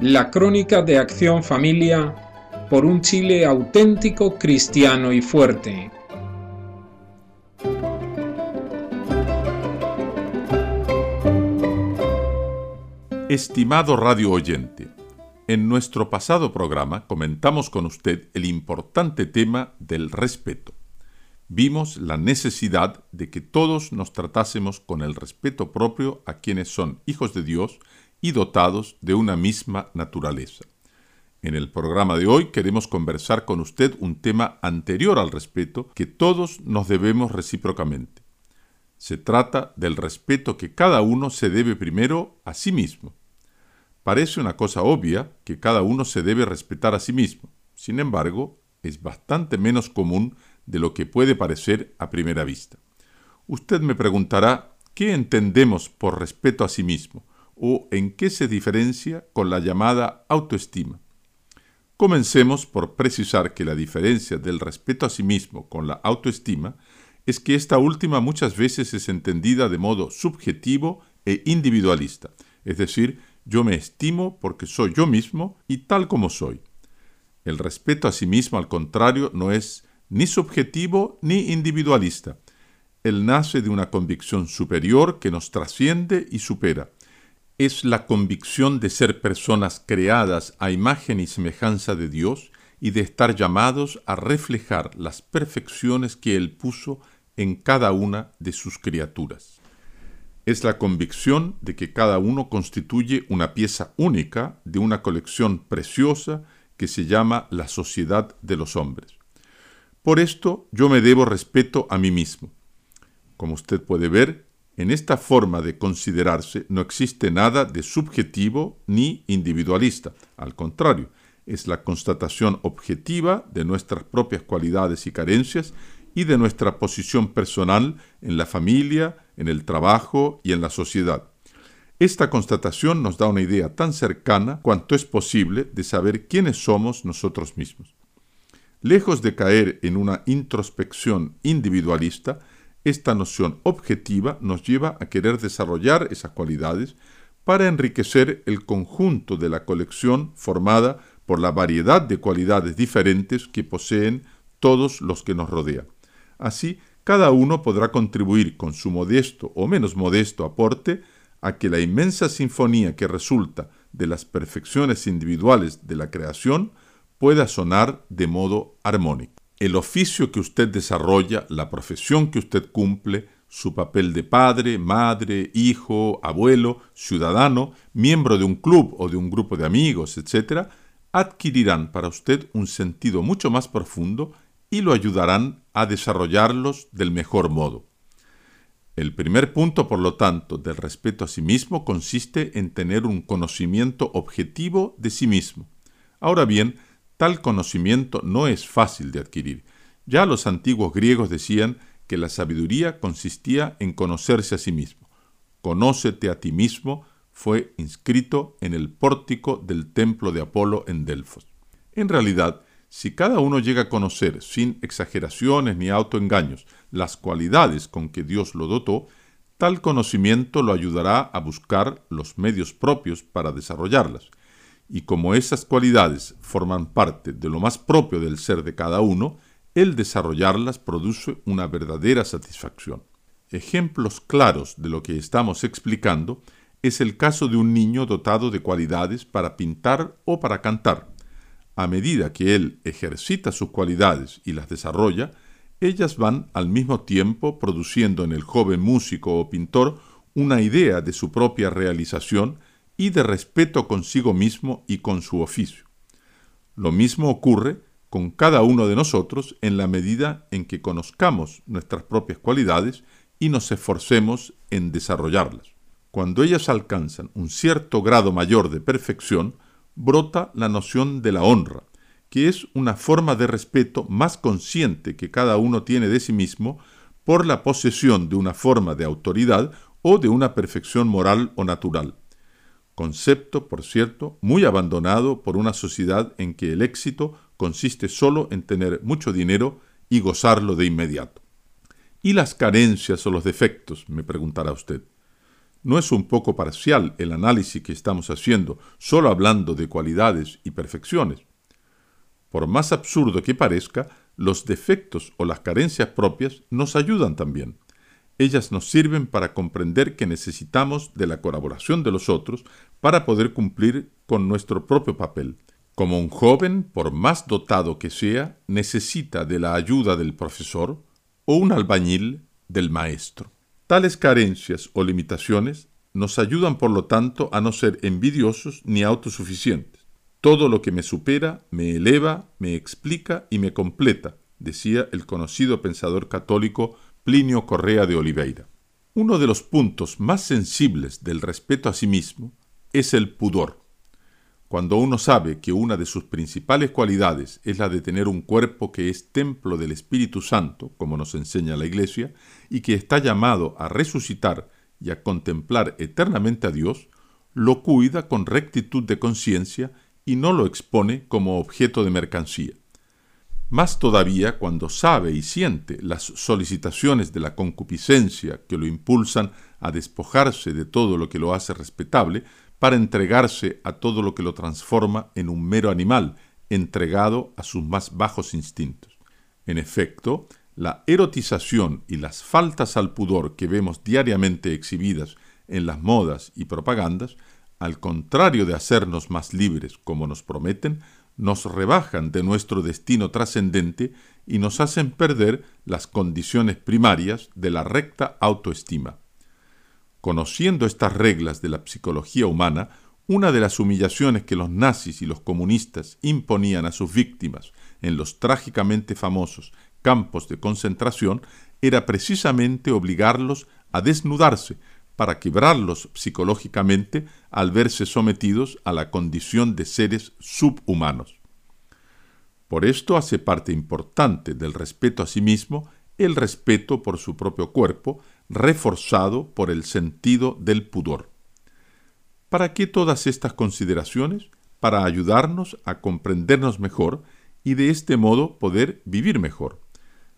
La crónica de Acción Familia por un Chile auténtico, cristiano y fuerte. Estimado radio oyente, en nuestro pasado programa comentamos con usted el importante tema del respeto. Vimos la necesidad de que todos nos tratásemos con el respeto propio a quienes son hijos de Dios y dotados de una misma naturaleza. En el programa de hoy queremos conversar con usted un tema anterior al respeto que todos nos debemos recíprocamente. Se trata del respeto que cada uno se debe primero a sí mismo. Parece una cosa obvia que cada uno se debe respetar a sí mismo. Sin embargo, es bastante menos común de lo que puede parecer a primera vista. Usted me preguntará, ¿qué entendemos por respeto a sí mismo? o en qué se diferencia con la llamada autoestima. Comencemos por precisar que la diferencia del respeto a sí mismo con la autoestima es que esta última muchas veces es entendida de modo subjetivo e individualista, es decir, yo me estimo porque soy yo mismo y tal como soy. El respeto a sí mismo, al contrario, no es ni subjetivo ni individualista. Él nace de una convicción superior que nos trasciende y supera es la convicción de ser personas creadas a imagen y semejanza de Dios y de estar llamados a reflejar las perfecciones que Él puso en cada una de sus criaturas. Es la convicción de que cada uno constituye una pieza única de una colección preciosa que se llama la sociedad de los hombres. Por esto yo me debo respeto a mí mismo. Como usted puede ver, en esta forma de considerarse no existe nada de subjetivo ni individualista. Al contrario, es la constatación objetiva de nuestras propias cualidades y carencias y de nuestra posición personal en la familia, en el trabajo y en la sociedad. Esta constatación nos da una idea tan cercana cuanto es posible de saber quiénes somos nosotros mismos. Lejos de caer en una introspección individualista, esta noción objetiva nos lleva a querer desarrollar esas cualidades para enriquecer el conjunto de la colección formada por la variedad de cualidades diferentes que poseen todos los que nos rodean. Así, cada uno podrá contribuir con su modesto o menos modesto aporte a que la inmensa sinfonía que resulta de las perfecciones individuales de la creación pueda sonar de modo armónico el oficio que usted desarrolla, la profesión que usted cumple, su papel de padre, madre, hijo, abuelo, ciudadano, miembro de un club o de un grupo de amigos, etc., adquirirán para usted un sentido mucho más profundo y lo ayudarán a desarrollarlos del mejor modo. El primer punto, por lo tanto, del respeto a sí mismo consiste en tener un conocimiento objetivo de sí mismo. Ahora bien, Tal conocimiento no es fácil de adquirir. Ya los antiguos griegos decían que la sabiduría consistía en conocerse a sí mismo. Conócete a ti mismo fue inscrito en el pórtico del templo de Apolo en Delfos. En realidad, si cada uno llega a conocer, sin exageraciones ni autoengaños, las cualidades con que Dios lo dotó, tal conocimiento lo ayudará a buscar los medios propios para desarrollarlas y como esas cualidades forman parte de lo más propio del ser de cada uno, el desarrollarlas produce una verdadera satisfacción. Ejemplos claros de lo que estamos explicando es el caso de un niño dotado de cualidades para pintar o para cantar. A medida que él ejercita sus cualidades y las desarrolla, ellas van al mismo tiempo produciendo en el joven músico o pintor una idea de su propia realización y de respeto consigo mismo y con su oficio. Lo mismo ocurre con cada uno de nosotros en la medida en que conozcamos nuestras propias cualidades y nos esforcemos en desarrollarlas. Cuando ellas alcanzan un cierto grado mayor de perfección, brota la noción de la honra, que es una forma de respeto más consciente que cada uno tiene de sí mismo por la posesión de una forma de autoridad o de una perfección moral o natural concepto, por cierto, muy abandonado por una sociedad en que el éxito consiste solo en tener mucho dinero y gozarlo de inmediato. ¿Y las carencias o los defectos? me preguntará usted. ¿No es un poco parcial el análisis que estamos haciendo solo hablando de cualidades y perfecciones? Por más absurdo que parezca, los defectos o las carencias propias nos ayudan también. Ellas nos sirven para comprender que necesitamos de la colaboración de los otros para poder cumplir con nuestro propio papel. Como un joven, por más dotado que sea, necesita de la ayuda del profesor o un albañil del maestro. Tales carencias o limitaciones nos ayudan, por lo tanto, a no ser envidiosos ni autosuficientes. Todo lo que me supera me eleva, me explica y me completa, decía el conocido pensador católico Plinio Correa de Oliveira. Uno de los puntos más sensibles del respeto a sí mismo es el pudor. Cuando uno sabe que una de sus principales cualidades es la de tener un cuerpo que es templo del Espíritu Santo, como nos enseña la Iglesia, y que está llamado a resucitar y a contemplar eternamente a Dios, lo cuida con rectitud de conciencia y no lo expone como objeto de mercancía. Más todavía cuando sabe y siente las solicitaciones de la concupiscencia que lo impulsan a despojarse de todo lo que lo hace respetable, para entregarse a todo lo que lo transforma en un mero animal, entregado a sus más bajos instintos. En efecto, la erotización y las faltas al pudor que vemos diariamente exhibidas en las modas y propagandas, al contrario de hacernos más libres como nos prometen, nos rebajan de nuestro destino trascendente y nos hacen perder las condiciones primarias de la recta autoestima. Conociendo estas reglas de la psicología humana, una de las humillaciones que los nazis y los comunistas imponían a sus víctimas en los trágicamente famosos campos de concentración era precisamente obligarlos a desnudarse para quebrarlos psicológicamente al verse sometidos a la condición de seres subhumanos. Por esto hace parte importante del respeto a sí mismo el respeto por su propio cuerpo, reforzado por el sentido del pudor. ¿Para qué todas estas consideraciones? Para ayudarnos a comprendernos mejor y de este modo poder vivir mejor.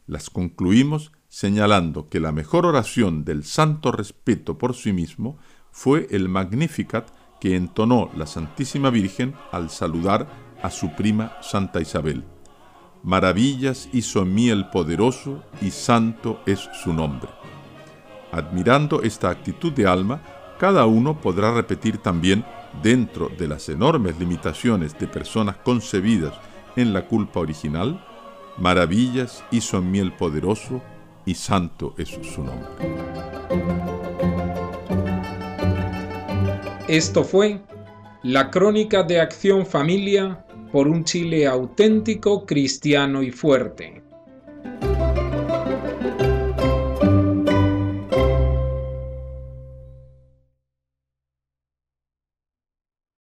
Las concluimos señalando que la mejor oración del santo respeto por sí mismo fue el Magnificat que entonó la Santísima Virgen al saludar a su prima Santa Isabel. Maravillas hizo mí el poderoso y santo es su nombre. Admirando esta actitud de alma, cada uno podrá repetir también, dentro de las enormes limitaciones de personas concebidas en la culpa original, maravillas hizo en mí el poderoso y santo es su nombre. Esto fue la crónica de Acción Familia por un Chile auténtico, cristiano y fuerte.